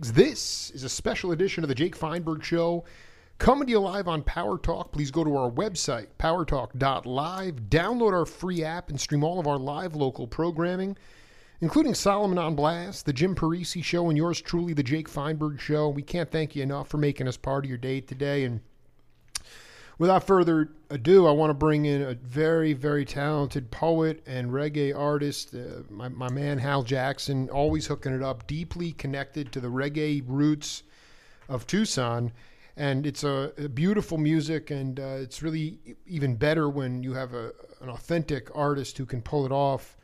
This is a special edition of the Jake Feinberg Show. Coming to you live on Power Talk. Please go to our website, powertalk.live, download our free app, and stream all of our live local programming, including Solomon on Blast, the Jim Parisi Show, and yours truly, the Jake Feinberg Show. We can't thank you enough for making us part of your day today. And without further ado, I want to bring in a very, very talented poet and reggae artist, uh, my, my man Hal Jackson, always hooking it up, deeply connected to the reggae roots of Tucson. And it's a, a beautiful music, and uh, it's really even better when you have a, an authentic artist who can pull it off.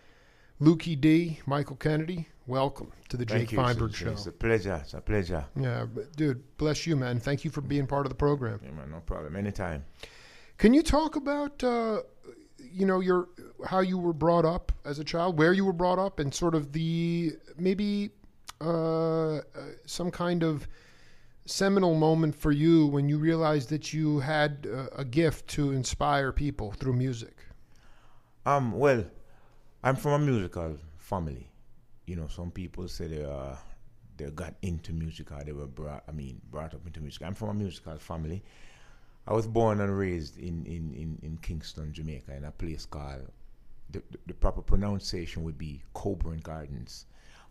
Lukie D, Michael Kennedy, welcome to the Jake you. Feinberg It's, Show. it's a pleasure. It's a pleasure. Yeah, but dude, bless you, man. Thank you for being part of the program. Yeah, man, no problem. Anytime. Can you talk about, uh, you know, your how you were brought up as a child, where you were brought up, and sort of the maybe uh, uh, some kind of seminal moment for you when you realized that you had uh, a gift to inspire people through music? Um, well, I'm from a musical family. You know, some people say they uh, they got into music or they were brought. I mean, brought up into music. I'm from a musical family. I was born and raised in in, in, in Kingston, Jamaica, in a place called the, the, the proper pronunciation would be Coburn Gardens,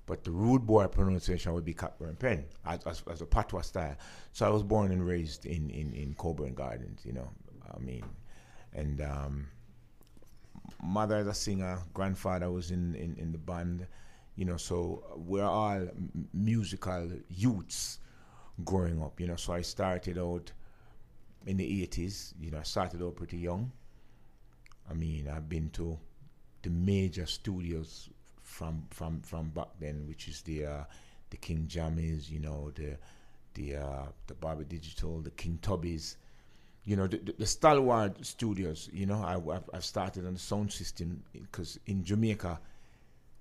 but the rude boy pronunciation would be Coburn Pen, as, as, as a patois style. So I was born and raised in, in, in Coburn Gardens, you know. I mean, and um, mother is a singer, grandfather was in, in, in the band, you know, so we're all musical youths growing up, you know. So I started out in the 80s, you know, I started out pretty young. I mean, I've been to the major studios from from from back then, which is the uh, the King Jammies, you know, the the uh, the Bobby Digital, the King Tubbies, you know, the, the, the stalwart studios. You know, I I've, I've started on the sound system because in Jamaica,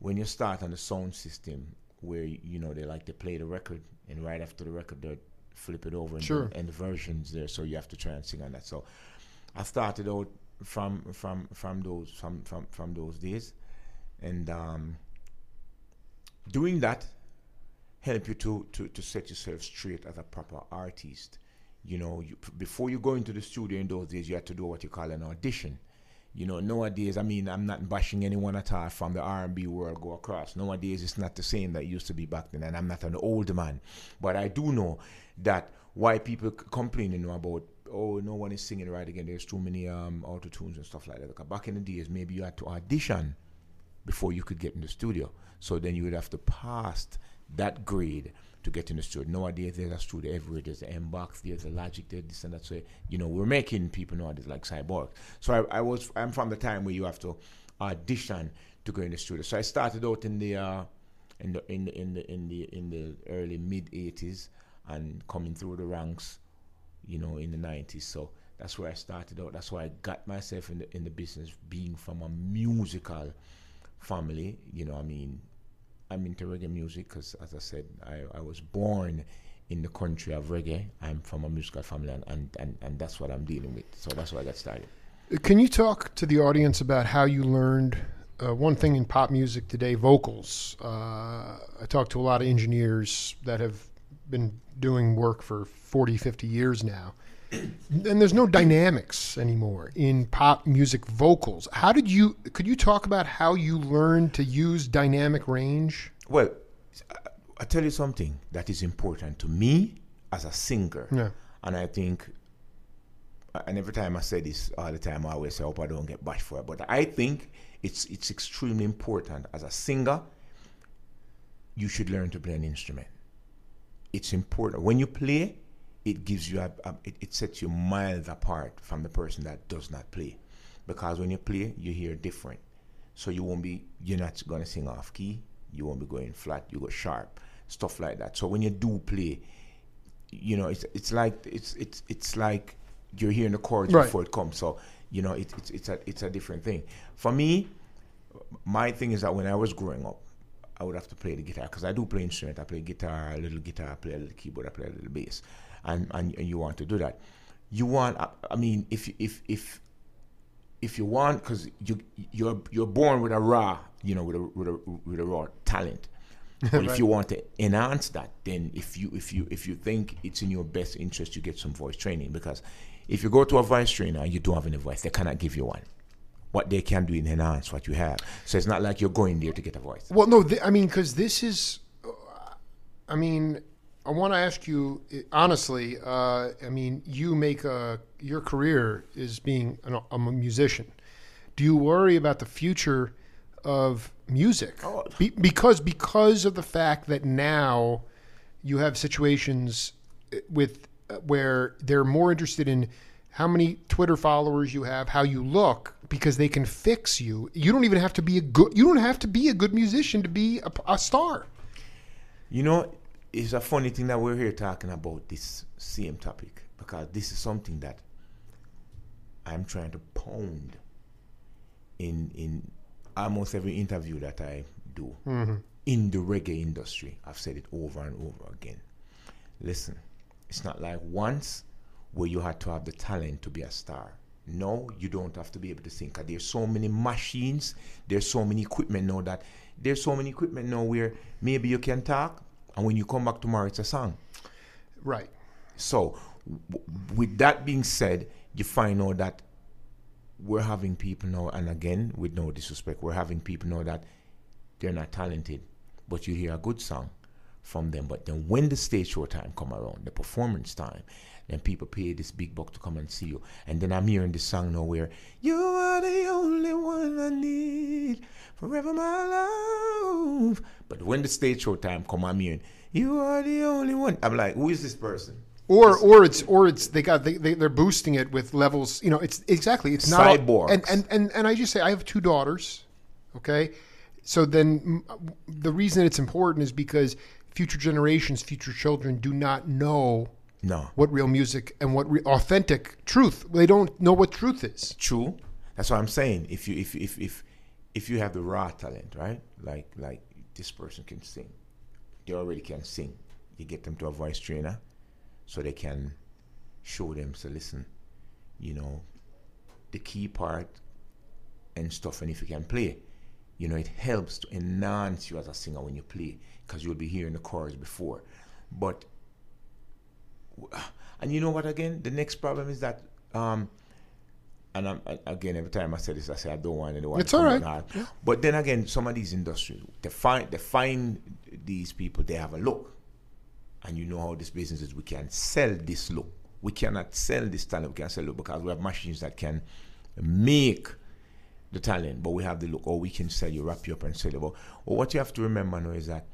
when you start on the sound system, where you know they like to play the record, and right after the record they flip it over and, Sure. and the versions there, so you have to try and sing on that. So I started out from from from those from from from those days, and um, doing that help you to, to to set yourself straight as a proper artist. You know, you, before you go into the studio in those days, you had to do what you call an audition. You know, nowadays, I mean, I'm not bashing anyone at all from the R&B world go across. Nowadays, it's not the same that used to be back then, and I'm not an old man, but I do know that why people complaining about oh no one is singing right again. There's too many um, auto tunes and stuff like that. Because back in the days, maybe you had to audition before you could get in the studio. So then you would have to pass that grade to get in the studio. Nowadays, there's a studio everywhere. There's an box, there's a Logic, there's this and that. So, you know, we're making people nowadays like cyborg. So I, I was, I'm from the time where you have to audition to go in the studio. So I started out in the, uh, in the, in the, in the, in the, in the early mid 80s and coming through the ranks, you know, in the 90s. So that's where I started out. That's why I got myself in the, in the business, being from a musical family. You know, I mean, I'm into reggae music because, as I said, I, I was born in the country of reggae. I'm from a musical family, and, and, and, and that's what I'm dealing with. So that's why I got started. Can you talk to the audience about how you learned uh, one thing in pop music today, vocals? Uh, I talked to a lot of engineers that have been doing work for 40, 50 years now. And there's no dynamics anymore in pop music vocals. How did you, could you talk about how you learned to use dynamic range? Well, I, tell you something that is important to me as a singer. Yeah. And I think, and every time I say this all the time, I always say, I hope I don't get bashed for it. But I think it's, it's extremely important as a singer, you should learn to play an instrument. It's important. When you play, it gives you, a, a, it, it sets you miles apart from the person that does not play. Because when you play, you hear different. So you won't be, you're not going to sing off key. You won't be going flat. You go sharp, stuff like that. So when you do play, you know, it's it's like it's it's it's like you're hearing the chords Right. before it comes. So you know, it, it's it's a it's a different thing. For me, my thing is that when I was growing up, I would have to play the guitar because I do play instrument. I play guitar, a little guitar, I play a little keyboard, I play a little bass, and and, and you want to do that. You want, I, mean, if if if if you want, because you you're you're born with a raw, you know, with a with a with a raw talent. But Right. if you want to enhance that, then if you if you if you think it's in your best interest, you get some voice training because if you go to a voice trainer and you don't have any voice, they cannot give you one. What they can do is enhance what you have. So it's not like you're going there to get a voice. Well, no, th- I mean, because this is, uh, I mean, I want to ask you uh, honestly. Uh, I mean, you make a your career is being an, a musician. Do you worry about the future of music? Oh. Be, because because of the fact that now you have situations uh, with uh, where they're more interested in how many Twitter followers you have, how you look, because they can fix you. You don't even have to be a good. You don't have to be a good musician to be a, a star. You know, it's a funny thing that we're here talking about this same topic because this is something that I'm trying to pound in in almost every interview that I do mm-hmm. in the reggae industry. I've said it over and over again. Listen, it's not like once where you had to have the talent to be a star. No, you don't have to be able to sing. 'cause there's so many machines, there's so many equipment now that there's so many equipment now where maybe you can talk, and when you come back tomorrow, it's a song. Right. So, w- with that being said, you find out that we're having people now, and again, with no disrespect, we're having people now that they're not talented, but you hear a good song from them. But then when the stage show time come around, the performance time, then people pay this big buck to come and see you. And then I'm hearing this song now where you are the only one I need forever, my love. But when the stage show time come, I'm hearing you are the only one. I'm like, who is this person? Or or it's or it's they got they, they they're boosting it with levels. You know, it's exactly it's not Cyborgs. And and and and I just say I have two daughters. Okay, so then the reason it's important is because future generations, future children do not know No. what real music and what re- authentic truth. They don't know what truth is. True. That's what I'm saying. If you if if if if you have the raw talent, right? Like like this person can sing. They already can sing. You get them to a voice trainer so they can show them so listen, you know, the key part and stuff and if you can play, you know, it helps to enhance you as a singer when you play because you'll be hearing the chorus before. But and you know what again? The next problem is that um and I'm, again, every time I say this, I say I don't want anyone. It's all out But then again, some of these industries, they find they find these people. They have a look, and you know how this business is. We can sell this look. We cannot sell this talent. We can sell it because we have machines that can make the talent, but we have the look. Or we can sell you, wrap you up, and sell it. But well, what you have to remember now is that,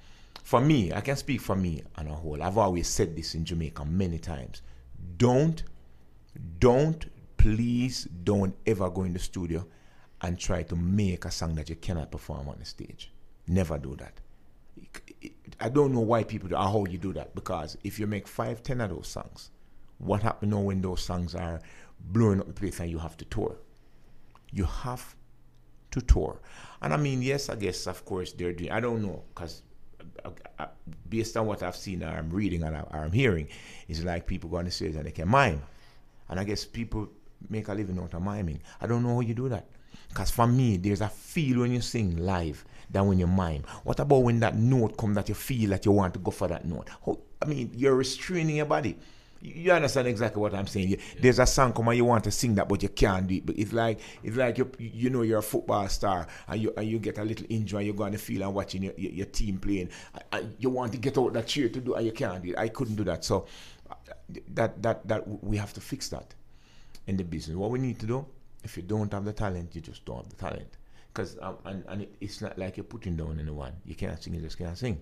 for me, I can speak for me on a whole. I've always said this in Jamaica many times. Don't don't please don't ever go in the studio and try to make a song that you cannot perform on the stage never do that i don't know why people do or how you do that because if you make five ten of those songs what happens when those songs are blowing up the place and you have to tour you have to tour and i mean yes i guess of course they're doing i don't know because based on what i've seen or i'm reading and I'm- i'm hearing it's like people go on the stage and they can mime and I guess people make a living out of miming. I don't know how you do that. Because for me, there's a feel when you sing live than when you mime. What about when that note comes that you feel that you want to go for that note? How, I mean, you're restraining your body. You understand exactly what I'm saying. You- There's a song come and you want to sing that, but you can't do it. But it's like it's like you you know you're a football star and you and you get a little injury and you go on the field and watching your, your, your team playing. I, I, you want to get out that chair to do and you can't do it. I couldn't do that. So that that that we have to fix that in the business. What we need to do, if you don't have the talent, you just don't have the talent. Because um, and, and it, it's not like you're putting down anyone. You can't sing, you just can't sing.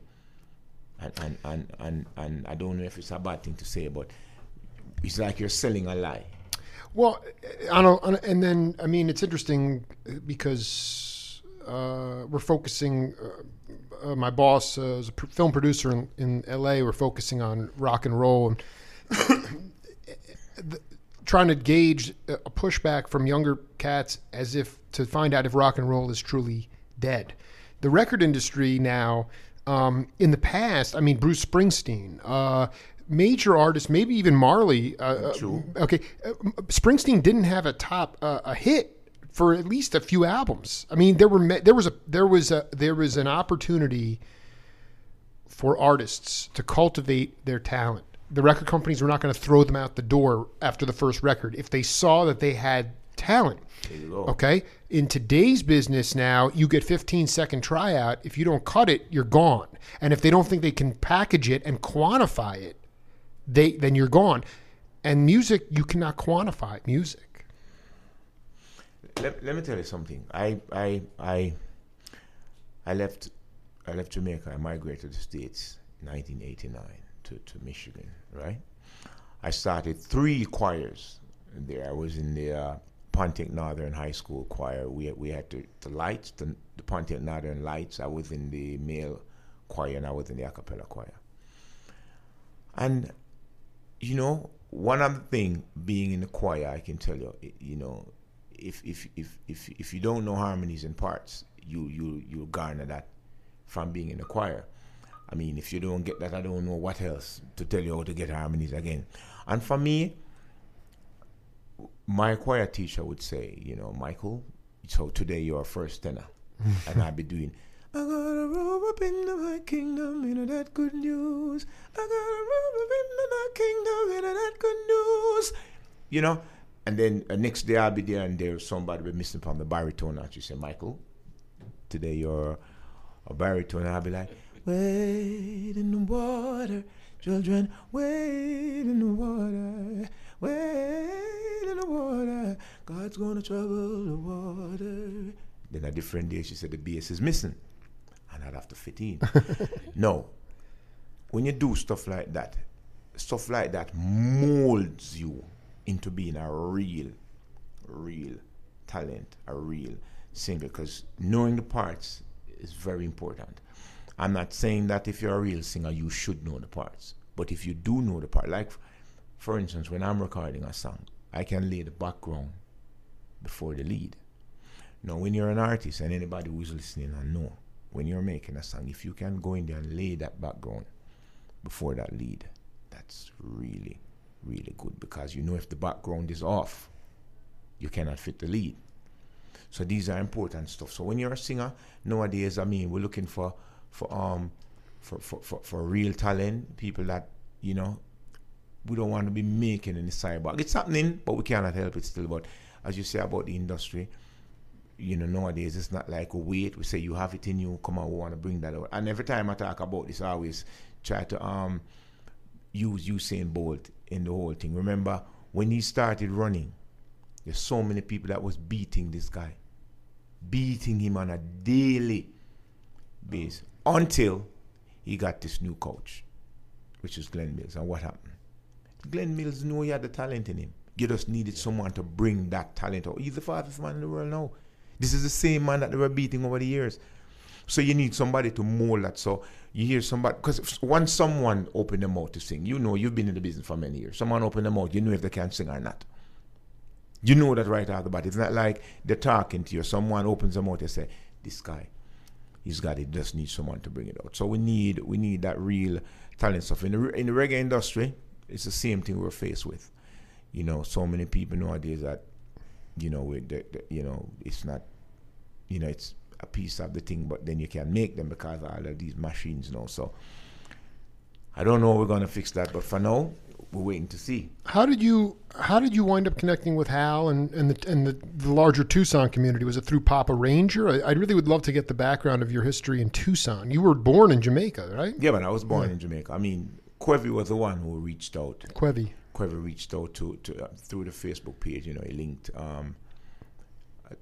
And and, and and and I don't know if it's a bad thing to say, but it's like you're selling a lie. Well, I don't, and then I mean it's interesting because uh, we're focusing. Uh, uh, my boss uh, is a pr- film producer in, in L.A. We're focusing on rock and roll and the, trying to gauge a a pushback from younger cats as if to find out if rock and roll is truly dead. The record industry now, um, in the past, I mean Bruce Springsteen. Uh, Major artists, maybe even Marley. Uh, uh, okay, uh, Springsteen didn't have a top uh, a hit for at least a few albums. I mean, there were there was a there was a there was an opportunity for artists to cultivate their talent. The record companies were not going to throw them out the door after the first record if they saw that they had talent. There you go. Okay. In today's business now, you get 15 second tryout. If you don't cut it, you're gone. And if they don't think they can package it and quantify it, they then you're gone. And music, you cannot quantify music. Let, let me tell you something. I I I I left I left Jamaica. I migrated to the States in 1989 to, to Michigan. Right. I started three choirs there. I was in the uh, Pontiac Northern High School choir. We we had to, the lights, the, the Pontiac Northern Lights. I was in the male choir and I was in the a cappella choir. And you know, one other thing being in the choir, I can tell you, you know, if if if if if you don't know harmonies and parts, you you you garner that from being in the choir. I mean, if you don't get that, I don't know what else to tell you how to get harmonies again. And for me, my choir teacher would say, you know, Michael, so today you're a first tenor, and I'll be doing. I gotta roll up into my kingdom, you know that good news. I gotta roll up into my kingdom, you know that good news. You know, and then uh, next day I'll be there, and there's somebody be missing from the baritone. And she say, Michael, today you're a baritone. I'll be like, wade in the water, children, wade in the water, wade in the water. God's gonna trouble the water. Then a different day, she said the bass is missing, and I'd have to fit in. no, when you do stuff like that, stuff like that molds you into being a real, real talent, a real singer. Because knowing the parts is very important. I'm not saying that if you're a real singer, you should know the parts. But if you do know the part, like for instance, when I'm recording a song, I can lay the background before the lead. Now, when you're an artist, and anybody who's listening and know, when you're making a song, if you can go in there and lay that background before that lead, that's really, really good because you know if the background is off, you cannot fit the lead. So these are important stuff. So when you're a singer nowadays, I mean, we're looking for for um for for, for, for real talent, people that you know we don't want to be making any cyber. It's happening, but we cannot help it still. But as you say about the industry, you know, nowadays it's not like we wait. We say you have it in you. Come on, we want to bring that out. And every time I talk about this, I always try to um use Usain Bolt in the whole thing. Remember when he started running, there's so many people that was beating this guy, beating him on a daily basis until he got this new coach, which is Glenn Mills. And what happened? Glenn Mills knew he had the talent in him. You just needed someone to bring that talent out. He's the fastest man in the world now. This is the same man that they were beating over the years. So you need somebody to mold that. So you hear somebody because once someone open their mouth to sing, you know you've been in the business for many years. Someone open their mouth, you know if they can sing or not. You know that right out the bat. It's not like they're talking to you. Someone opens their mouth and say, "This guy, he's got it. Just need someone to bring it out." So we need we need that real talent stuff in the in the reggae industry. It's the same thing we're faced with. You know, so many people nowadays that you know we the, the, you know it's not you know it's a piece of the thing, but then you can make them because of all of these machines now. So I don't know we're gonna fix that, but for now we're waiting to see. How did you How did you wind up connecting with Hal and and the and the, the larger Tucson community? Was it through Papa Ranger? I, I really would love to get the background of your history in Tucson. You were born in Jamaica, right? Yeah, but I was born in Jamaica. I mean, Quevy was the one who reached out. Quevy. Quevy reached out to, to uh, through the Facebook page. You know, he linked um,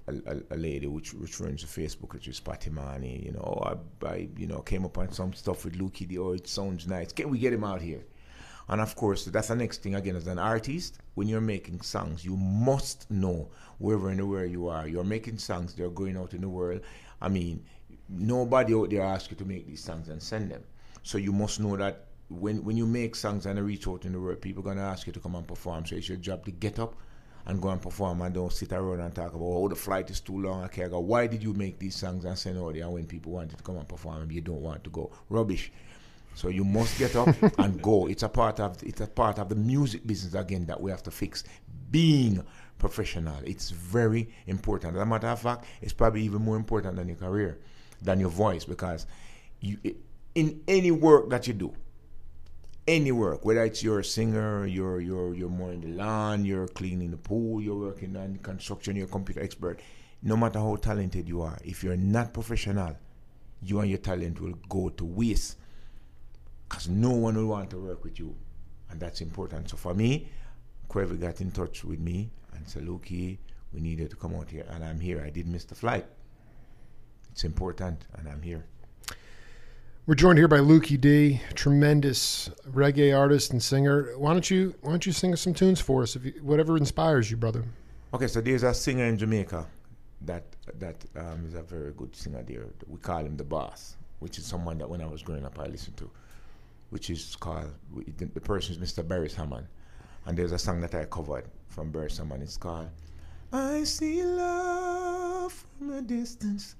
a, a, a lady which which runs a Facebook, which is Patimani. You know, oh, I, I you know came upon some stuff with Lukie. The oh, it sounds nice. Can we get him out here? And of course, that's the next thing again. As an artist, when you're making songs, you must know wherever and where you are. You're making songs. They're going out in the world. I mean, nobody out there asks you to make these songs and send them. So you must know that when when you make songs and reach out in the world, people are gonna ask you to come and perform. So it's your job to get up and go and perform and don't sit around and talk about oh the flight is too long. I can't go. Why did you make these songs and send out there when people wanted to come and perform and you don't want to go? Rubbish. So you must get up and go. It's a part of it's a part of the music business again that we have to fix. Being professional, it's very important. As a matter of fact, it's probably even more important than your career, than your voice, because you in any work that you do. Any work, whether it's you're a singer, you're you're you're more in the lawn, you're cleaning the pool, you're working on construction, you're a computer expert. No matter how talented you are, if you're not professional, you and your talent will go to waste. Because no one will want to work with you. And that's important. So for me, Quever got in touch with me and said, Lukie, we needed to come out here. And I'm here. I did miss the flight. It's important, and I'm here. We're joined here by Lukie D, tremendous reggae artist and singer. Why don't you Why don't you sing us some tunes for us? If you, whatever inspires you, brother. Okay, so there's a singer in Jamaica that that um, is a very good singer there. We call him the Boss, which is someone that when I was growing up I listened to, which is called the, the person is Mr. Beres Hammond, and there's a song that I covered from Beres Hammond. It's called "I See Love from a Distance."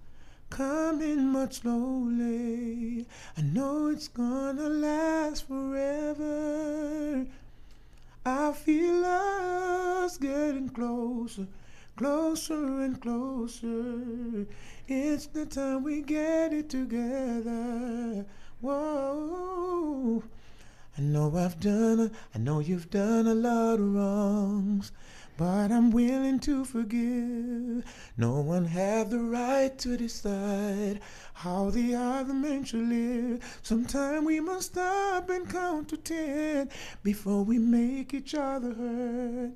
Coming much slowly. I know it's gonna last forever. I feel us getting closer, closer and closer. It's the time we get it together. Whoa. I know I've done, I know you've done a lot of wrongs. But I'm willing to forgive. No one have the right to decide how the other man should live. Sometime we must stop and count to ten before we make each other hurt.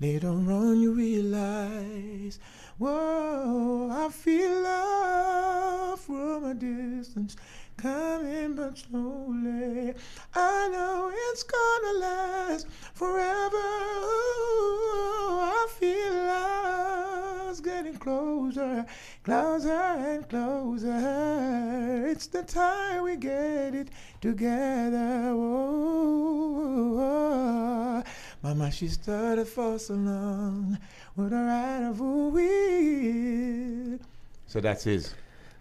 Later on, you realize, whoa, I feel love from a distance coming but slowly. I know it's gonna last forever. Ooh, I feel us getting closer, closer and closer. It's the time we get it together. Oh, Mama, she started for so long with a right of we. So that's his.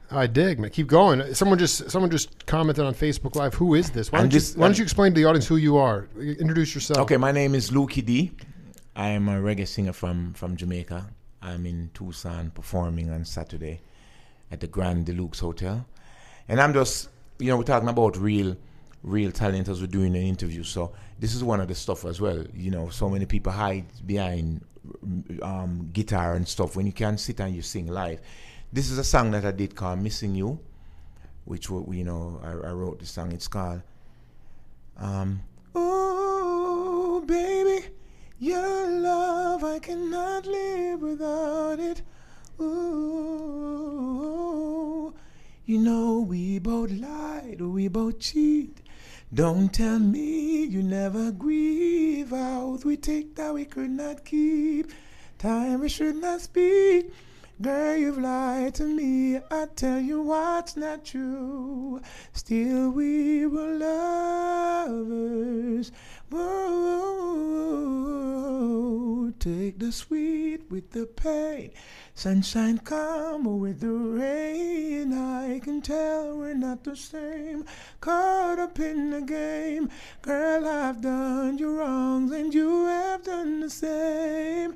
I dig, man. Keep going. Someone just someone just commented on Facebook Live. Who is this? Why don't, this, you, why don't you explain to the audience who you are? Introduce yourself. Okay, my name is Lukie D. I am a reggae singer from from Jamaica. I'm in Tucson performing on Saturday at the Grand Deluxe Hotel, and I'm just you know we're talking about real real talent as we're doing an interview. So this is one of the stuff as well. You know, so many people hide behind um, guitar and stuff when you can sit and you sing live this is a song that I did called Missing You, which, you know, I, I wrote the song. It's called, um, Oh, baby, your love, I cannot live without it. Ooh, you know, we both lied, we both cheat. Don't tell me you never grieve out. We take that we could not keep. Time we should not speak. Girl, you've lied to me. I tell you what's not true. Still, we were lovers. Whoa, take the sweet with the pain. Sunshine come with the rain. I can tell we're not the same. Caught up in the game. Girl, I've done you wrongs and you have done the same.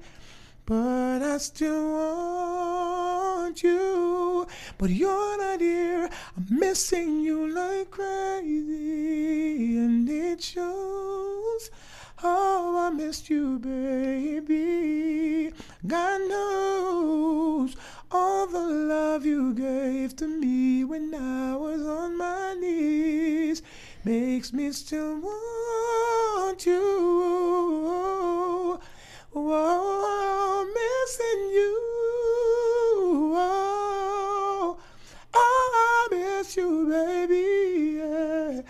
But I still want you. But you're not here. I'm missing you like crazy. And it shows how I missed you, baby. God knows all the love you gave to me when I was on my knees makes me still want you. Whoa, missing you. Whoa, I miss you, baby. Yeah.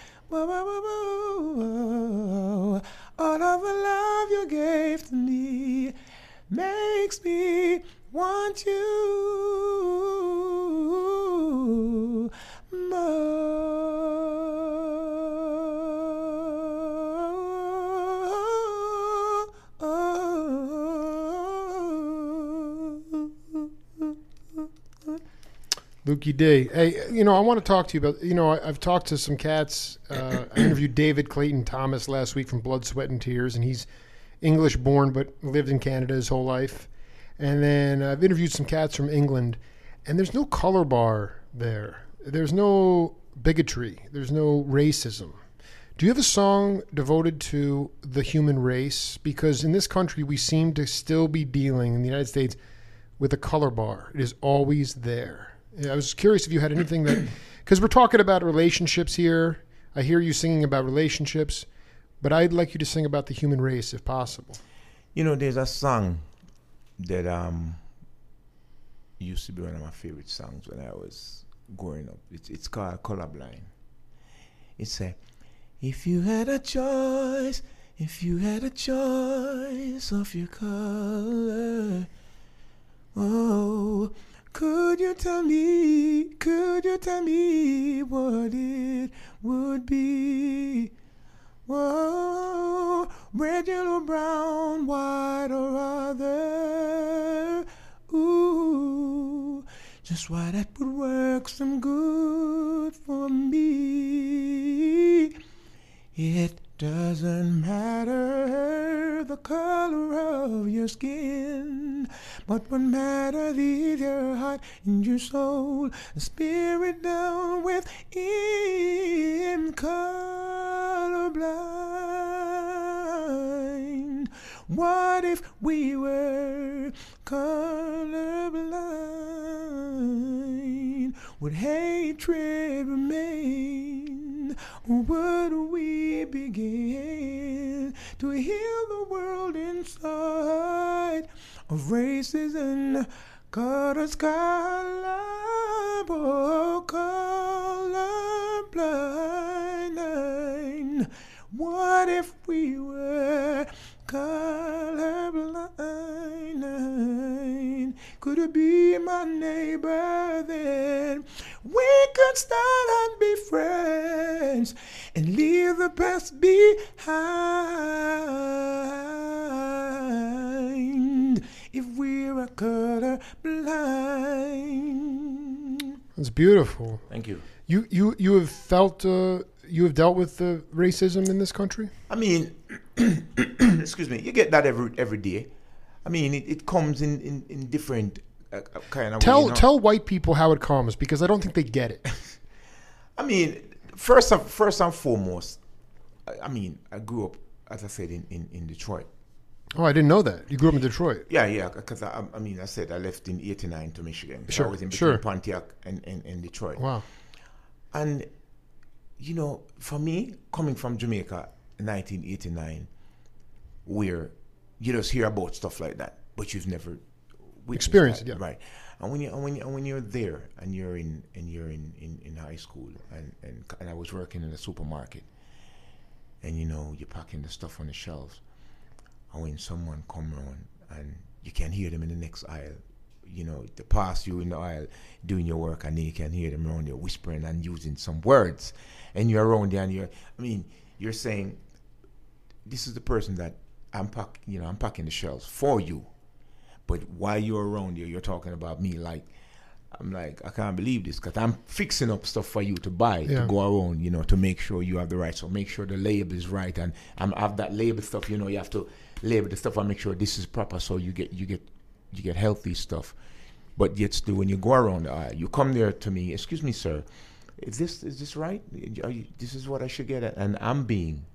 All of the love you gave to me makes me want you Lukie D. Hey, you know, I want to talk to you about, you know, I, have talked to some cats. Uh, I interviewed David Clayton Thomas last week from Blood, Sweat, and Tears, and he's English born but lived in Canada his whole life. And then I've interviewed some cats from England, and there's no color bar there. There's no bigotry. There's no racism. Do you have a song devoted to the human race? Because in this country, we seem to still be dealing in the United States with a color bar. It is always there. I was curious if you had anything that, because we're talking about relationships here. I hear you singing about relationships, but I'd like you to sing about the human race if possible. You know, there's a song that um used to be one of my favorite songs when I was growing up. It's it's called Colorblind. It said, If you had a choice, if you had a choice of your color, oh, could you tell me, could you tell me what it would be? Whoa, red, yellow, brown, white, or other. Ooh, just why that would work some good for me. It doesn't matter the color of your skin, but what matters is your heart and your soul, the spirit down within, colorblind. What if we were colorblind? Would hatred remain? Would we begin to heal the world inside of racism? Color, oh, colorblind. What if we were colorblind? Could it be my neighbor then? We could start and be friends and leave the past behind if we were colorblind. That's beautiful. Thank you. You you you have felt uh, you have dealt with the racism in this country. I mean, excuse me, you get that every every day. I mean, it, it comes in, in, in different kind of Tell way, you know? tell white people how it comes because I don't think they get it. I mean, first and, first and foremost, I, I mean, I grew up, as I said, in, in, in Detroit. Oh, I didn't know that. You grew up in Detroit. Yeah, yeah, because I, I mean, I said I left in '89 to Michigan. Sure, I was in between sure. Pontiac and, and, and Detroit. Wow. And, you know, for me, coming from Jamaica in 1989, where you just hear about stuff like that, but you've never witnessed Experienced that, it, yeah. right? And when you and when you, and when you're there and you're in and you're in, in, in high school and, and and I was working in a supermarket, and you know you're packing the stuff on the shelves, and when someone come around and you can hear them in the next aisle, you know, they pass you in the aisle doing your work, and then you can hear them around there whispering and using some words, and you're around there and you're, I mean, you're saying, this is the person that I'm packing you know, I'm packing the shelves for you, but while you're around here, you're talking about me like. I'm like, I can't believe this because I'm fixing up stuff for you to buy Yeah. to go around, you know, to make sure you have the right. So make sure the label is right, and I'm have that label stuff. You know, you have to label the stuff and make sure this is proper, so you get you get you get healthy stuff. But yet still, when you go around the aisle, you come there to me. Excuse me, sir, is this is this right? You, this is what I should get, at? and I'm being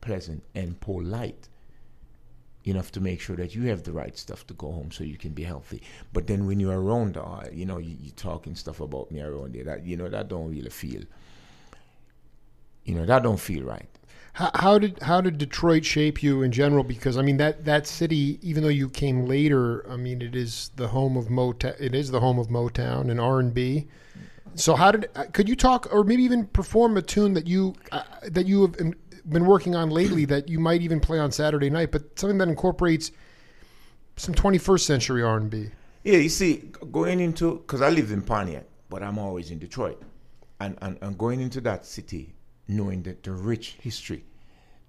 pleasant and polite enough to make sure that you have the right stuff to go home so you can be healthy. But then when you're around the you know, you, you talking stuff about me around there that you know that don't really feel. You know that don't feel right. How, how did how did Detroit shape you in general? Because I mean that that city, even though you came later, I mean it is the home of Motown. It is the home of Motown and R and B. So how did uh, could you talk or maybe even perform a tune that you uh, that you have been working on lately that you might even play on Saturday night, but something that incorporates some 21st century R and B. Yeah, you see, going into because I live in Pontiac, but I'm always in Detroit, and, and and going into that city, knowing that the rich history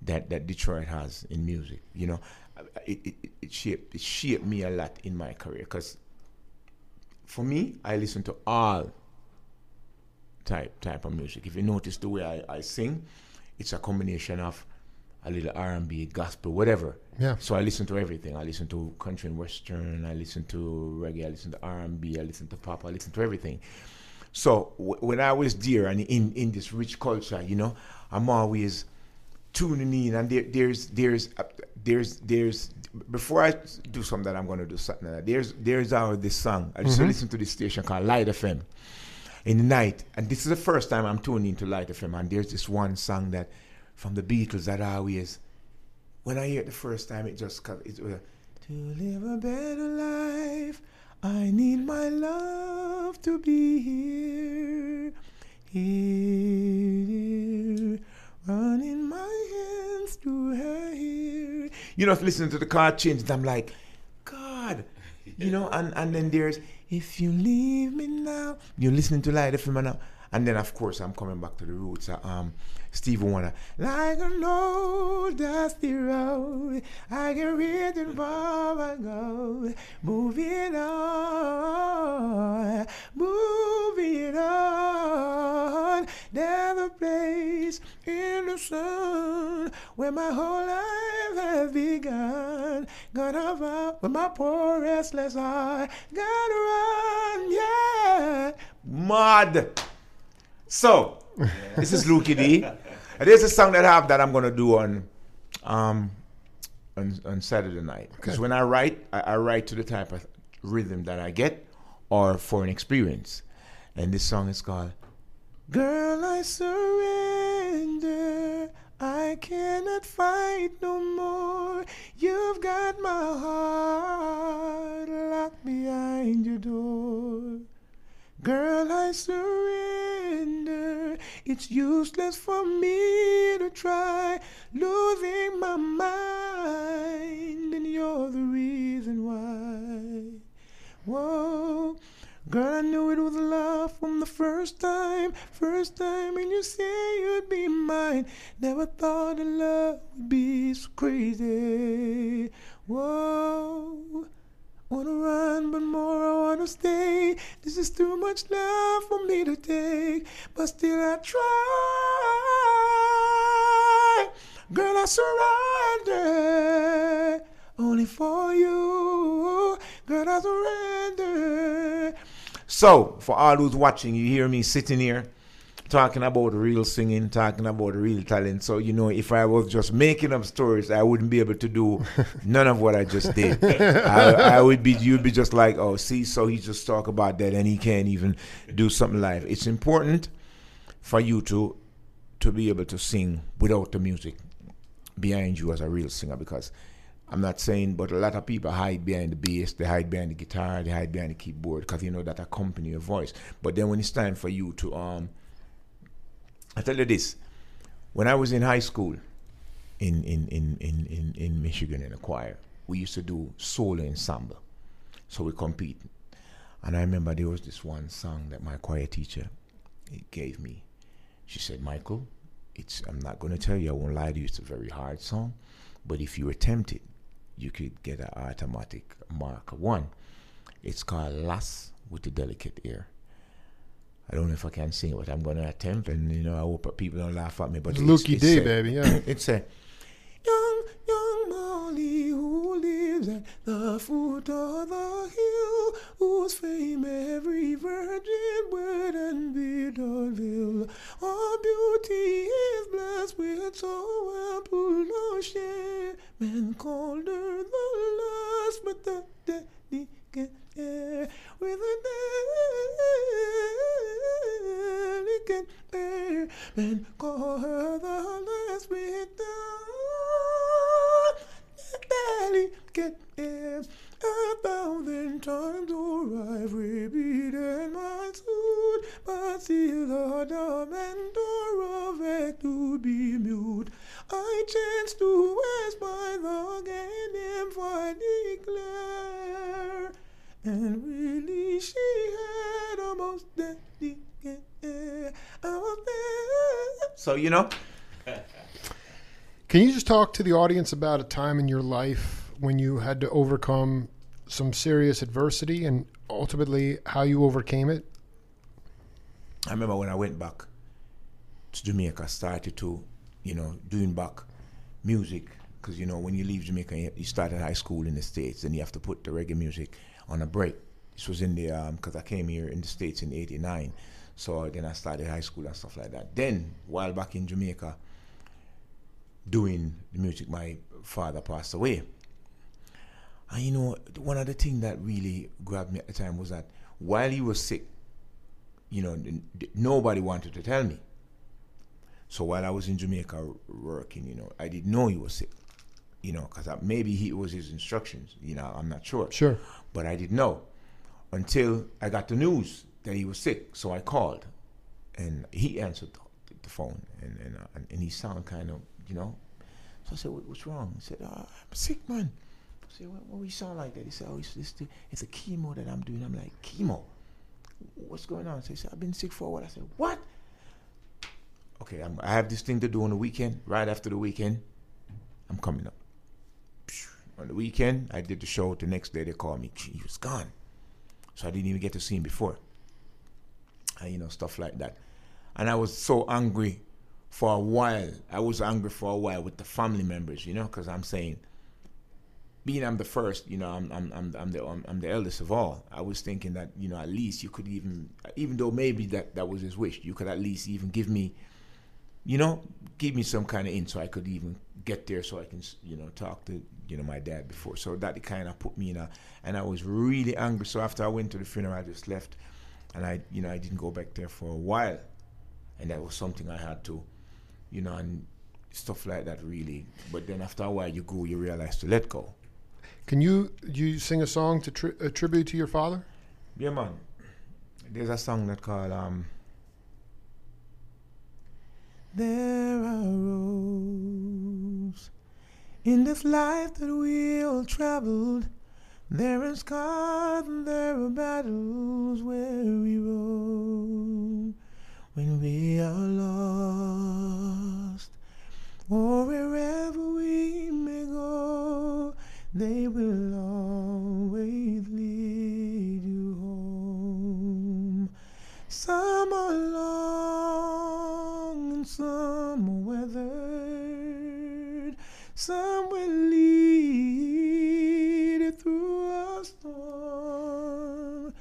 that that Detroit has in music, you know, it it, it- it shaped it shaped me a lot in my career because for me, I listen to all type type of music. If you notice the way I, I sing, it's a combination of a little R and B, gospel, whatever. Yeah. So I listen to everything. I listen to country and western. I listen to reggae. I listen to R and B. I listen to pop. I listen to everything. So w- when I was there and in, in this rich culture, you know, I'm always tuning in, and there, there's there's uh, there's there's before I do something that I'm going to do something. Like that, there's there's our this song. I just listen to this station called Light FM in the night, and this is the first time I'm tuning into Light of FM, and there's this one song that from the Beatles that I always when I hear it the first time, it just it was uh, to live a better life. I need my love to be here, here, running my hands through her hair. You know, listening to the car change, I'm like, God, you know, and, and then there's if you leave me now, you're listening to Light FM now. And then of course I'm coming back to the roots. Um, Steve Warner. like an old dusty road, I can read it far I go, moving on, moving on. There's a place in the sun where my whole life has begun. Gonna run with my poor restless heart. Gotta run, yeah. Mud. So, this is Lukie D. And there's a song that I have that I'm gonna do on um on, on Saturday night. Because Okay. when I write, I, I write to the type of rhythm that I get or for an experience. And this song is called Girl I Surrender. I cannot fight no more. You've got my heart locked behind your door. Girl, I surrender. It's useless for me to try. Losing my mind, and you're the reason why. Whoa. Girl, I knew it was love from the first time. First time when you said you'd be mine. Never thought that love would be so crazy. Whoa. Wanna run, but more I wanna stay. This is too much love for me to take, but still I try. Girl, I surrender only for you. Girl, I surrender. So, for all who's watching, you hear me sitting here talking about real singing, talking about real talent. So, you know, if I was just making up stories, I wouldn't be able to do none of what I just did. I, I would be, you'd be just like, oh, see, so he just talk about that and he can't even do something live. It's important for you to to be able to sing without the music behind you as a real singer because I'm not saying, but a lot of people hide behind the bass, they hide behind the guitar, they hide behind the keyboard because you know that accompany your voice. But then when it's time for you to, um, I tell you this, when I was in high school in in in in in, in Michigan in a choir, we used to do solo ensemble, so we compete. And I remember there was this one song that my choir teacher gave me. She said, Michael, it's I'm not going to tell you, I won't lie to you, it's a very hard song, but if you attempt it, you could get an automatic mark one. It's called Lass with the Delicate Ear. I don't know if I can sing it, but I'm going to attempt, and you know, I hope people don't laugh at me. But It's it's- Lukie it's uh, baby. Yeah. It's a young, young Molly who lives at the foot of the hill, whose fame every virgin word and Vidalville. Our beauty is blessed with so ample no share. Men called her the last, but the air with a delicate air. Men call her the last with the delicate air. A thousand times o'er I've repeated my suit, but still the tormentor of it to be mute. I chance to and really she had a most delicate air. I was there. So you know, Can you just talk to the audience about a time in your life when you had to overcome some serious adversity and ultimately how you overcame it? I remember when I went back to Jamaica, started to, you know, doing back music. Because, you know, when you leave Jamaica, you you start at high school in the States, and you have to put the reggae music on a break. This was in the um, because I came here in the states in '89. So then I started high school and stuff like that. Then while back in Jamaica, doing the music, my father passed away. And you know, one of the things that really grabbed me at the time was that while he was sick, you know, nobody wanted to tell me. So while I was in Jamaica working, you know, I didn't know he was sick, you know, because maybe he was his instructions, you know, I'm not sure. Sure. But I didn't know until I got the news that he was sick. So I called, and he answered the, the phone, and and, uh, and, he sounded kind of, you know. So I said, "What's wrong?" He said, oh, "I'm sick, man." I said, "What, what you sound like that?" He said, "Oh, it's, it's, the, it's a chemo that I'm doing." I'm like, "Chemo? What's going on?" So he said, "I've been sick for a while." I said, "What?" Okay, I'm, I have this thing to do on the weekend. Right after the weekend, I'm coming up. On the weekend, I did the show. The next day, they called me. He was gone. So I didn't even get to see him before. And, you know, stuff like that. And I was so angry for a while. I was angry for a while with the family members, you know, because I'm saying, being I'm the first, you know, I'm I'm I'm, I'm the I'm, I'm, the eldest of all. I was thinking that you know at least you could even, even though maybe that that was his wish, you could at least even give me, you know, give me some kind of in so I could even get there so I can you know talk to you know my dad before. So that kind of put me in a, and I was really angry. So after I went to the funeral, I just left, and I you know I didn't go back there for a while, and that was something I had to, you know, and stuff like that really. But then after a while, you go, you realize to let go. Can you you sing a song to tri- a tribute to your father? Yeah, man. There's a song that called um. There are roads in this life that we all traveled, there are scars and there are battles where we roam. When we are lost, or wherever we may go, they will always lead you home. Some are and some weathered. Some will lead you through a storm.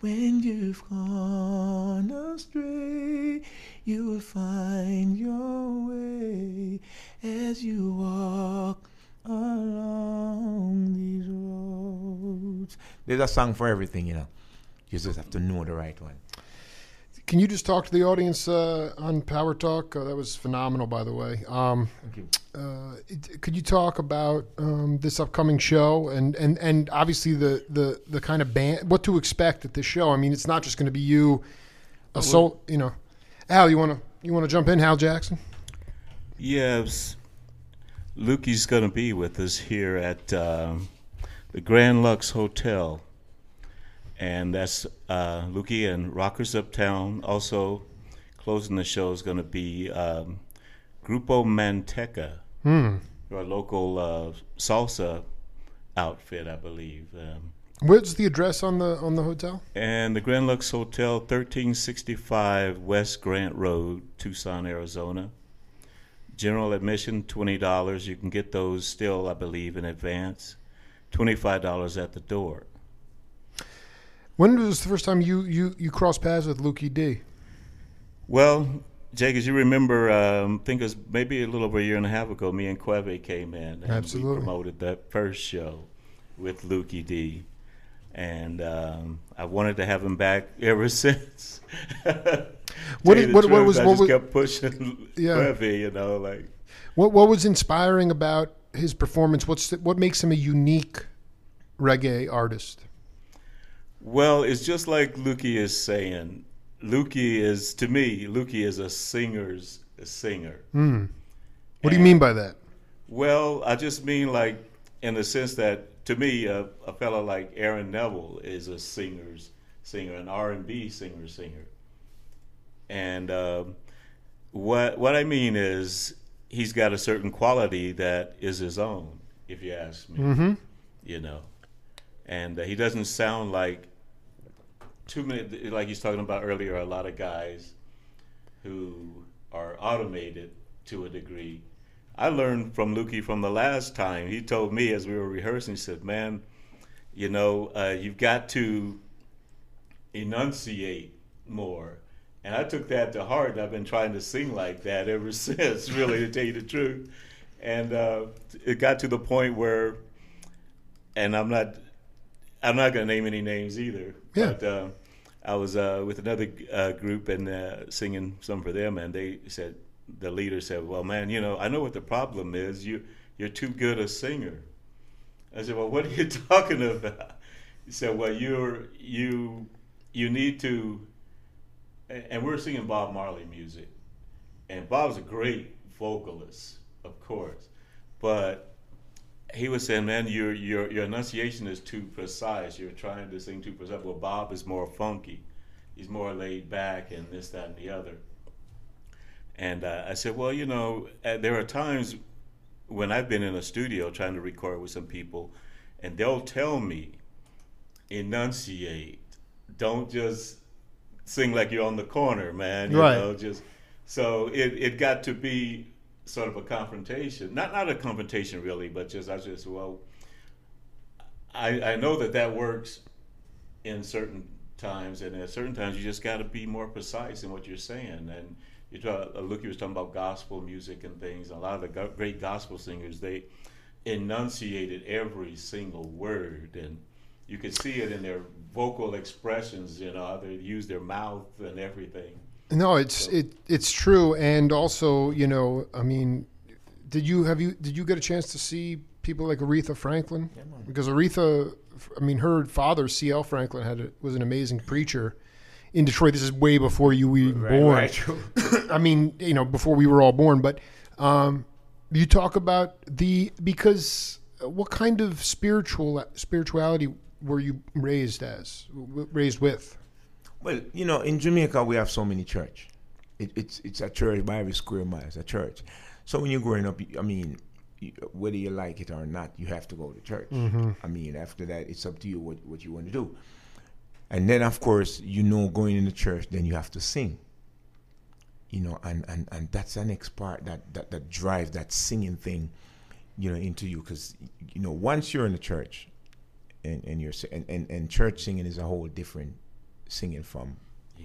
When you've gone astray, you will find your way as you walk along these roads. There's a song for everything, you know. You just have to know the right one. Can you just talk to the audience uh, on Power Talk? Uh, that was phenomenal, by the way. Um, Thank you. Uh, it, could you talk about um, this upcoming show and, and, and obviously the, the, the kind of band, what to expect at this show? I mean, it's not just going to be you, a soul, you know. Al, you want to you want to jump in, Hal Jackson? Yes, Lukie's going to be with us here at um, the Grand Lux Hotel and that's uh, Lukie and Rockers Uptown. Also, closing the show is going to be um, Grupo Manteca, hmm. our local uh, salsa outfit, I believe. Um, What's the address on the on the hotel? And the Grand Lux Hotel, thirteen sixty five West Grant Road, Tucson, Arizona. General admission twenty dollars. You can get those still, I believe, in advance. Twenty five dollars at the door. When was the first time you you you crossed paths with Lukie D? Well, Jake, as you remember, um, I think it was maybe a little over a year and a half ago, me and Queve came in and Absolutely. we promoted that first show with Lukie D. And um, I wanted to have him back ever since. what, did, what, what was I what just was kept pushing Yeah. Queve, you know, like what what was inspiring about his performance? What's the, what makes him a unique reggae artist? Well, it's just like Lukie is saying. Lukie is to me, Lukie is a singer's singer. Hmm. What do you mean by that? Well, I just mean like in the sense that to me, a, a fellow like Aaron Neville is a singer's singer, an R and B singer singer. And um, what what I mean is he's got a certain quality that is his own, if you ask me. Mm-hmm. You know, and uh, he doesn't sound like too many. Like he's talking about earlier, a lot of guys who are automated to a degree. I learned from Lukie from the last time. He told me as we were rehearsing, he said, "Man, you know, uh, you've got to enunciate more. And I took that to heart. I've been trying to sing like that ever since, really, to tell you the truth. And uh, it got to the point where, and I'm not, I'm not going to name any names either. Yeah. But uh, I was uh, with another uh, group and uh, singing some for them, and they said, the leader said, "Well, man, you know, I know what the problem is. You, you're too good a singer." I said, "Well, what are you talking about?" He said, "Well, you're you, you need to." And we're singing Bob Marley music, and Bob's a great vocalist, of course, but he was saying, "Man, your your your enunciation is too precise. You're trying to sing too precise." Well, Bob is more funky. He's more laid back, and this, that, and the other. And uh, I said, "Well, you know, uh, there are times when I've been in a studio trying to record with some people, and they'll tell me, enunciate. Don't just sing like you're on the corner, man. You Right. know, just so it, it got to be sort of a confrontation. Not not a confrontation really, but just I just well I I know that that works in certain times and at certain times you just got to be more precise in what you're saying and you talk, uh, Luke was talking about gospel music and things. A lot of the go- great gospel singers they enunciated every single word, and you could see it in their vocal expressions. You know, they use their mouth and everything. No, it's it it's true, and also you know, I mean, did you have you did you get a chance to see people like Aretha Franklin? Yeah. Because Aretha, I mean, her father C.L. Franklin had a, was an amazing preacher in Detroit. This is way before you were even born. right. I mean, you know, before we were all born. But um, you talk about the because uh, what kind of spiritual spirituality were you raised as, raised with? Well, you know, in Jamaica we have so many church. It, it's it's a church by every square mile. It's a church. So when you're growing up, I mean, whether you like it or not, you have to go to church. Mm-hmm. I mean, after that, it's up to you what, what you want to do. And then, of course, you know, going in the church, then you have to sing. You know, and, and, and that's the next part that, that, that drives that singing thing, you know, into you. Because, you know, once you're in the church and, and you're, and, and, and church singing is a whole different singing from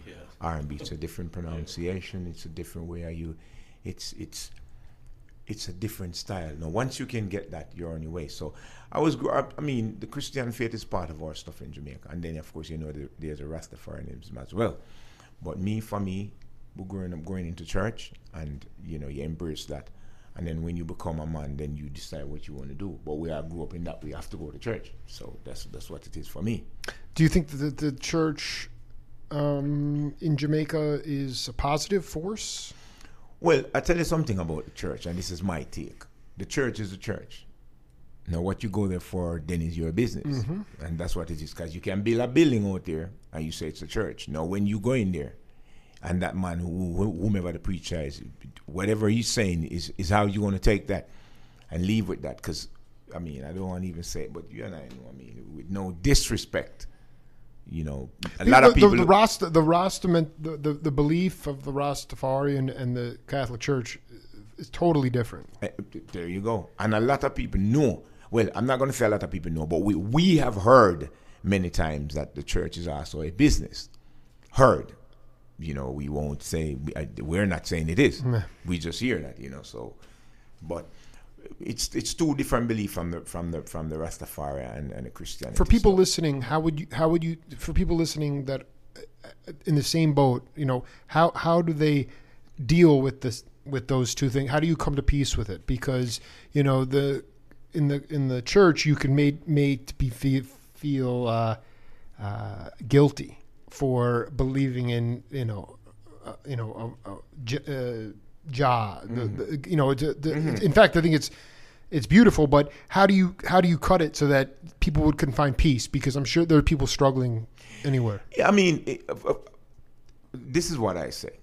Yeah. R&B. It's a different pronunciation. It's a different way of you. It's it's it's a different style. Now, once you can get that, you're on your way. So, I was. I mean, the Christian faith is part of our stuff in Jamaica, and then of course you know the, there's a Rastafarianism as well. But me, for me, we're growing up, going into church, and you know you embrace that. And then when you become a man, then you decide what you want to do. But we all grew up in that. We have to go to church. So that's that's what it is for me. Do you think that the, church um, in Jamaica is a positive force? Well, I tell you something about the church, and this is my take. The church is the church. Now, what you go there for then is your business, and that's what it is. Because you can build a building out there, and you say it's a church. Now, when you go in there, and that man, who, who- whomever the preacher is, whatever he's saying is is how you want to take that and leave with that. Because I mean, I don't want to even say it, but you and I know. I mean, with no disrespect, you know, a lot the, of people. The, the, Rasta, the Rastament, the, the, the belief of the Rastafari and, and the Catholic Church is totally different. Eh, There you go. And a lot of people know. Well, I'm not going to say a lot of people know, but we, we have heard many times that the church is also a business. Heard. You know, we won't say, we- I- we're not saying it is. We just hear that, you know, so. But it's it's two different beliefs from the from the from the Rastafari and, and the Christianity. For people so- listening, how would you how would you for people listening that in the same boat, you know, how how do they deal with this with those two things? How do you come to peace with it? Because you know the in the in the church you can made made to be feel, feel uh, uh, guilty for believing in you know uh, you know uh, uh, J- uh, Jah. The, the, you know, the, the, in fact, I think it's it's beautiful. But how do you how do you cut it so that people would can find peace? Because I'm sure there are people struggling anywhere. Yeah, I mean, it, this is what I say.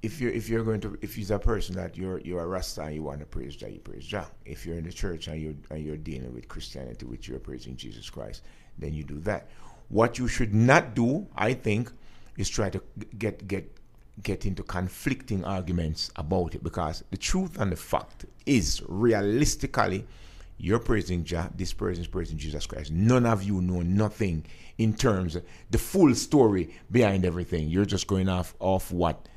If you're if you're going to if you're a person that you're you're a Rasta and you want to praise Jah, you praise Jah. If you're in the church and you're and you're dealing with Christianity, which you're praising Jesus Christ, then you do that. What you should not do, I think, is try to get get get into conflicting arguments about it because the truth and the fact is realistically You're praising Jah. This person is praising Jesus Christ. None of you know nothing in terms of the full story behind everything. You're just going off off what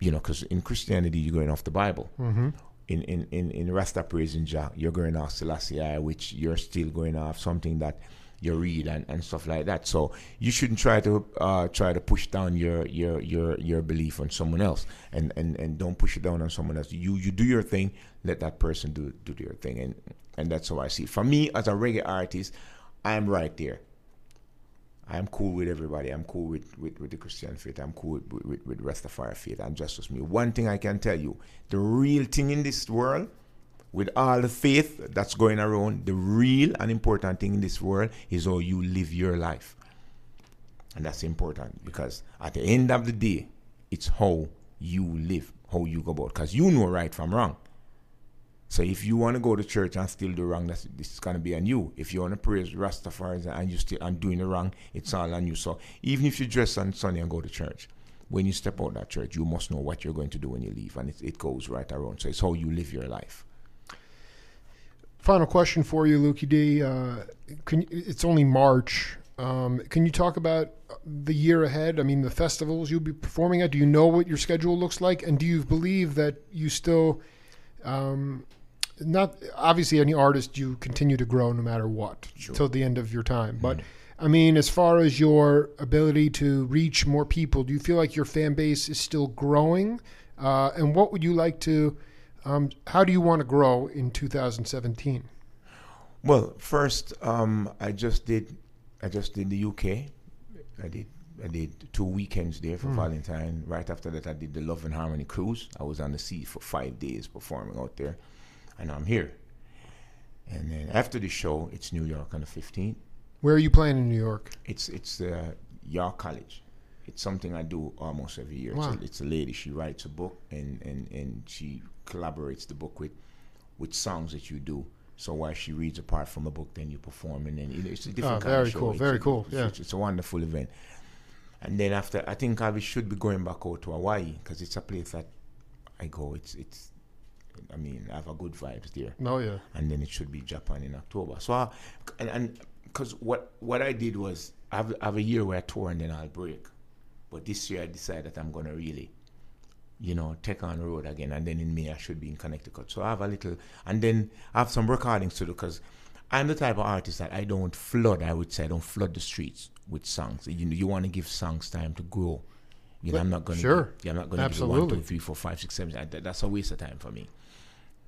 you know, because in Christianity you're going off the Bible. Mm-hmm. In in in in Rasta praising Jah, you're going off Selassie, which you're still going off something that you read and, and stuff like that. So you shouldn't try to uh, try to push down your your your your belief on someone else, and, and and don't push it down on someone else. You you do your thing, let that person do do their thing, and and that's how I see. It. For me, as a reggae artist, I'm right there. I'm cool with everybody. I'm cool with, with, with the Christian faith. I'm cool with, with, with Rastafari faith. I'm just as me. One thing I can tell you the real thing in this world, with all the faith that's going around, the real and important thing in this world is how you live your life. And that's important because at the end of the day, it's how you live, how you go about. Because you know right from wrong. So if you want to go to church and still do wrong, that's this is gonna be on you. If you want to praise Rastafari and you still and doing the wrong, it's all on you. So even if you dress on Sunday and go to church, when you step out of that church, you must know what you're going to do when you leave, and it, it goes right around. So it's how you live your life. Final question for you, Lukie D. Uh, can it's only March. Um, can you talk about the year ahead? I mean, the festivals you'll be performing at. Do you know what your schedule looks like, and do you believe that you still um, not obviously any artist you continue to grow no matter what Sure. till the end of your time but Mhm. i mean as far as your ability to reach more people do you feel like your fan base is still growing uh, and what would you like to um, how do you want to grow in 2017 Well, first, um, I just did, I just did the UK. I did, I did two weekends there for Hmm. Valentine. Right after that, I did the Love and Harmony cruise. I was on the sea for five days performing out there, and I'm here. And then after the show, it's New York on the 15th. where are you playing in new york It's it's uh, York College. It's something I do almost every year. Wow. It's, a, it's a lady. She writes a book and, and, and she collaborates the book with with songs that you do. So while she reads a part from a book, then you perform, and then it's a ah, different Oh, kind very of show. cool, It's very cool, yeah. it's, it's a wonderful event. And then after, I think I should be going back out to Hawaii because it's a place that I go. It's it's. I mean, I have a good vibes there oh yeah and then it should be Japan in October. So, I, and and because what what I did was I have, I have a year where I tour and then I'll break, but this year I decided that I'm gonna really, you know, take on the road again, and then in May I should be in Connecticut. So I have a little, and then I have some recordings to do because I'm the type of artist that I don't flood. I would say I don't flood the streets with songs. You know, you want to give songs time to grow. You know, But- I'm not gonna sure. Give, yeah, I'm not gonna give it one, two, three, four, five, six, seven. That- That's a waste of time for me.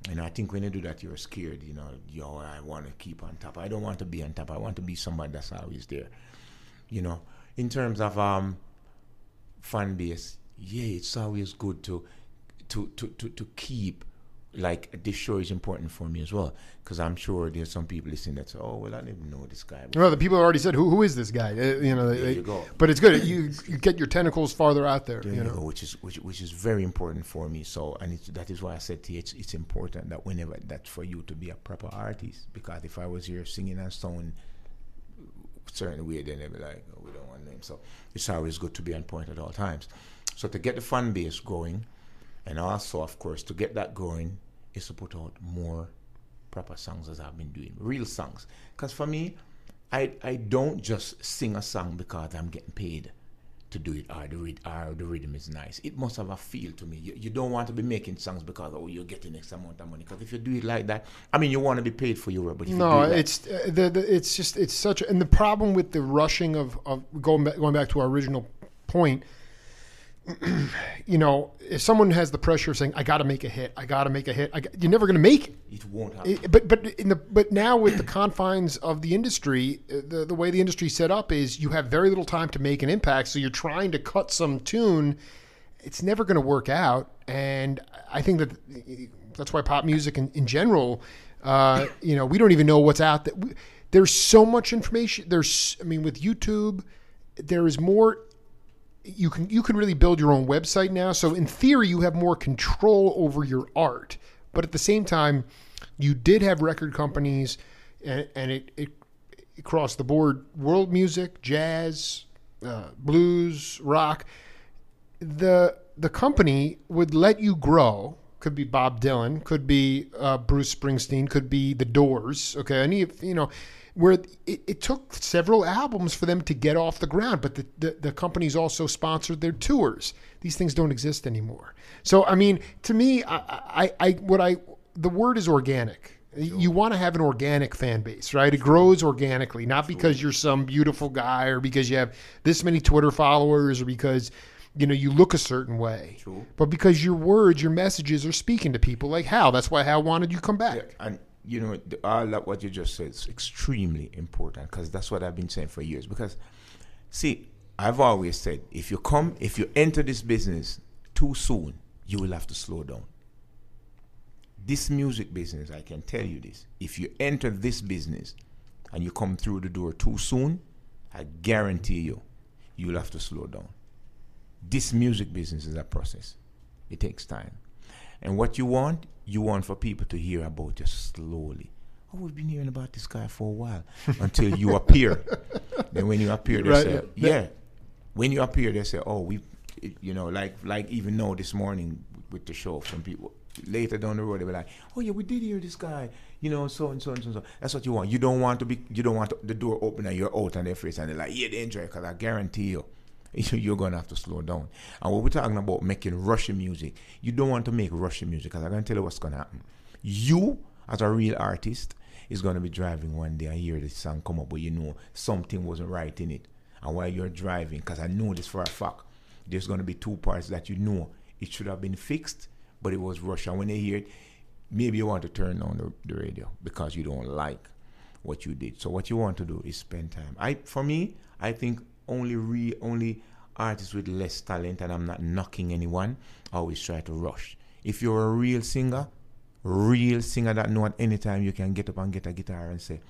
And I think when you do that, you're scared. You know, yo, I want to keep on top. I don't want to be on top. I want to be somebody that's always there. You know, in terms of um, fan base, yeah, it's always good to to to to, to keep like this show is important for me as well because I'm sure there's some people listening that say, oh well, I didn't even know this guy. well the people already said who, who is this guy Uh, you know There they- you go. but it's good you, you get your tentacles farther out there There you you know go, which is which, which is very important for me. So, and it's, that is why I said to you, it's, it's important that whenever that for you to be a proper artist. Because if I was here singing and sounding certain way, then they'd be like, oh, we don't want them. So, it's always good to be on point at all times. So, to get the fan base going, and also, of course, to get that going, is to put out more proper songs as I've been doing, real songs. Because for me, I I don't just sing a song because I'm getting paid to do it or the, or the rhythm is nice. It must have a feel to me. You, you don't want to be making songs because oh you're getting X amount of money. Because if you do it like that, I mean you want to be paid for your work, but if no, it it's uh, the, the it's just it's such and the problem with the rushing of, of going back going back to our original point. You know, if someone has the pressure of saying, "I got to make a hit, I got to make a hit," got, you're never going to make it. it won't happen. It- But but in the but now with the confines of the industry, uh, the the way the industry's set up is you have very little time to make an impact. So you're trying to cut some tune. It's never going to work out, and I think that that's why pop music in, in general, uh, you know, we don't even know what's out there. We- There's so much information. There's, I mean, with YouTube, there is more you can you can really build your own website now. So in theory, you have more control over your art. But at the same time, you did have record companies, and, and it, it across the board, world music, jazz, uh, blues, rock. The the company would let you grow could be Bob Dylan, could be uh, Bruce Springsteen, could be The Doors. Okay, any you know, where it, it took several albums for them to get off the ground, but the, the the companies also sponsored their tours. These things don't exist anymore. So I mean, to me, I I, I what I the word is organic. You want to have an organic fan base, right? It grows organically, not because you're some beautiful guy or because you have this many Twitter followers or because you know you look a certain way, but because your words, your messages are speaking to people. Like Hal, that's why Hal wanted you to come back. And you know, the, all that what you just said is extremely important because that's what I've been saying for years. Because, see, I've always said if you come, if you enter this business too soon, you will have to slow down. This music business, I can tell you this: if you enter this business and you come through the door too soon, I guarantee you, you'll have to slow down. This music business is a process. It takes time. And what you want, you want for people to hear about you slowly. Oh, we've been hearing about this guy for a while until you appear. then when you appear, they Right, say, yeah. yeah. When you appear, they say, oh, we, you know, like like even now this morning with the show, some people later down the road they be like, oh yeah, we did hear this guy, you know, so and so and so. And so. That's what you want. You don't want to be, you don't want the door open and you're out on their face and they're like, yeah, they enjoy because I guarantee you. You're gonna have to slow down. And when we're talking about making Russian music, you don't want to make Russian music because I'm gonna tell you what's gonna happen. You, as a real artist, is gonna be driving one day and hear this song come up, but you know something wasn't right in it. And while you're driving, because I know this for a fact, there's gonna be two parts that you know it should have been fixed, but it was rushed. And when they hear it, maybe you want to turn on the, the radio because you don't like what you did. So what you want to do is spend time. I for me, I think only re only artists with less talent, and I'm not knocking anyone, always try to rush. If you're a real singer, real singer that know at any time you can get up and get a guitar and say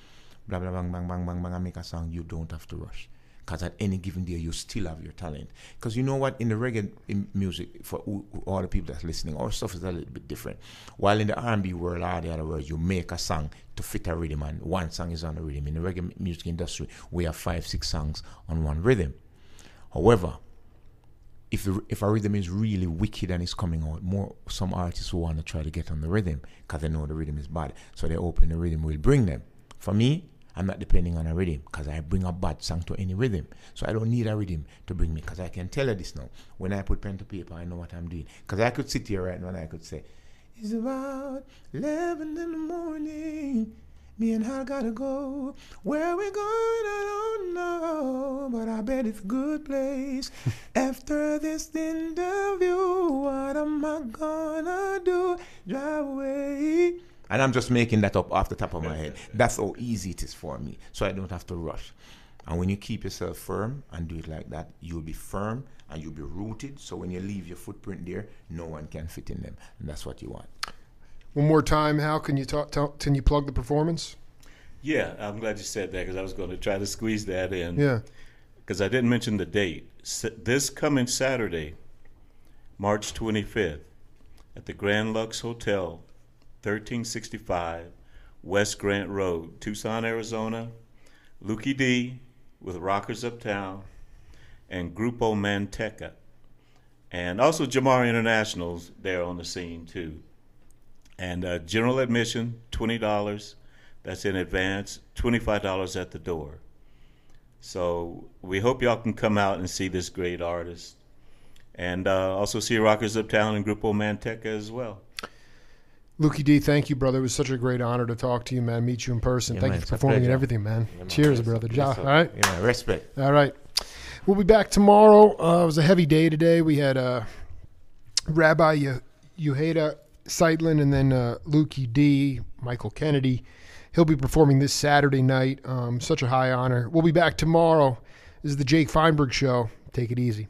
blah blah bang bang bang bang bang and make a song, you don't have to rush. Because at any given day, you still have your talent. Because you know what? In the reggae in music, for all the people that's listening, our stuff is a little bit different. While in the R&B world, or the other world, you make a song to fit a rhythm, and one song is on the rhythm. In the reggae music industry, we have five, six songs on one rhythm. However, if the, if a rhythm is really wicked and it's coming out, more some artists will want to try to get on the rhythm because they know the rhythm is bad. So they open the rhythm will bring them. For me, I'm not depending on a rhythm because I bring a bad song to any rhythm. So I don't need a rhythm to bring me because I can tell you this now. When I put pen to paper, I know what I'm doing. Because I could sit here right now and I could say, it's about 11 in the morning. Me and her gotta go. Where we going, I don't know. But I bet it's a good place. After this interview, what am I gonna do? Drive away. And I'm just making that up off the top of my head. That's how easy it is for me. So I don't have to rush. And when you keep yourself firm and do it like that, you'll be firm and you'll be rooted. So when you leave your footprint there, no one can fit in them. And that's what you want. One more time, Hal, can you talk? Tell, can you plug the performance? Yeah, I'm glad you said that because I was going to try to squeeze that in. Yeah. Because I didn't mention the date. S- This coming Saturday, March 25th, at the Grand Lux Hotel, 1365 West Grant Road, Tucson, Arizona. Lukie D with Rockers Uptown and Grupo Manteca. And also Jamar International's there on the scene too. And uh, general admission, $20. That's in advance, $25 at the door. So we hope y'all can come out and see this great artist. And uh, also see Rockers Uptown and Grupo Manteca as well. Lukie D, thank you, brother. It was such a great honor to talk to you, man. Meet you in person. Yeah, thank man, you for performing and everything, man. Yeah, man. Cheers, Yes, brother. Ja, all right. Yeah, respect. All right. We'll be back tomorrow. Uh, it was a heavy day today. We had uh, Rabbi Ye- Yehuda Seitlin and then uh, Lukie D, Michael Kennedy. He'll be performing this Saturday night. Um, such a high honor. We'll be back tomorrow. This is the Jake Feinberg Show. Take it easy.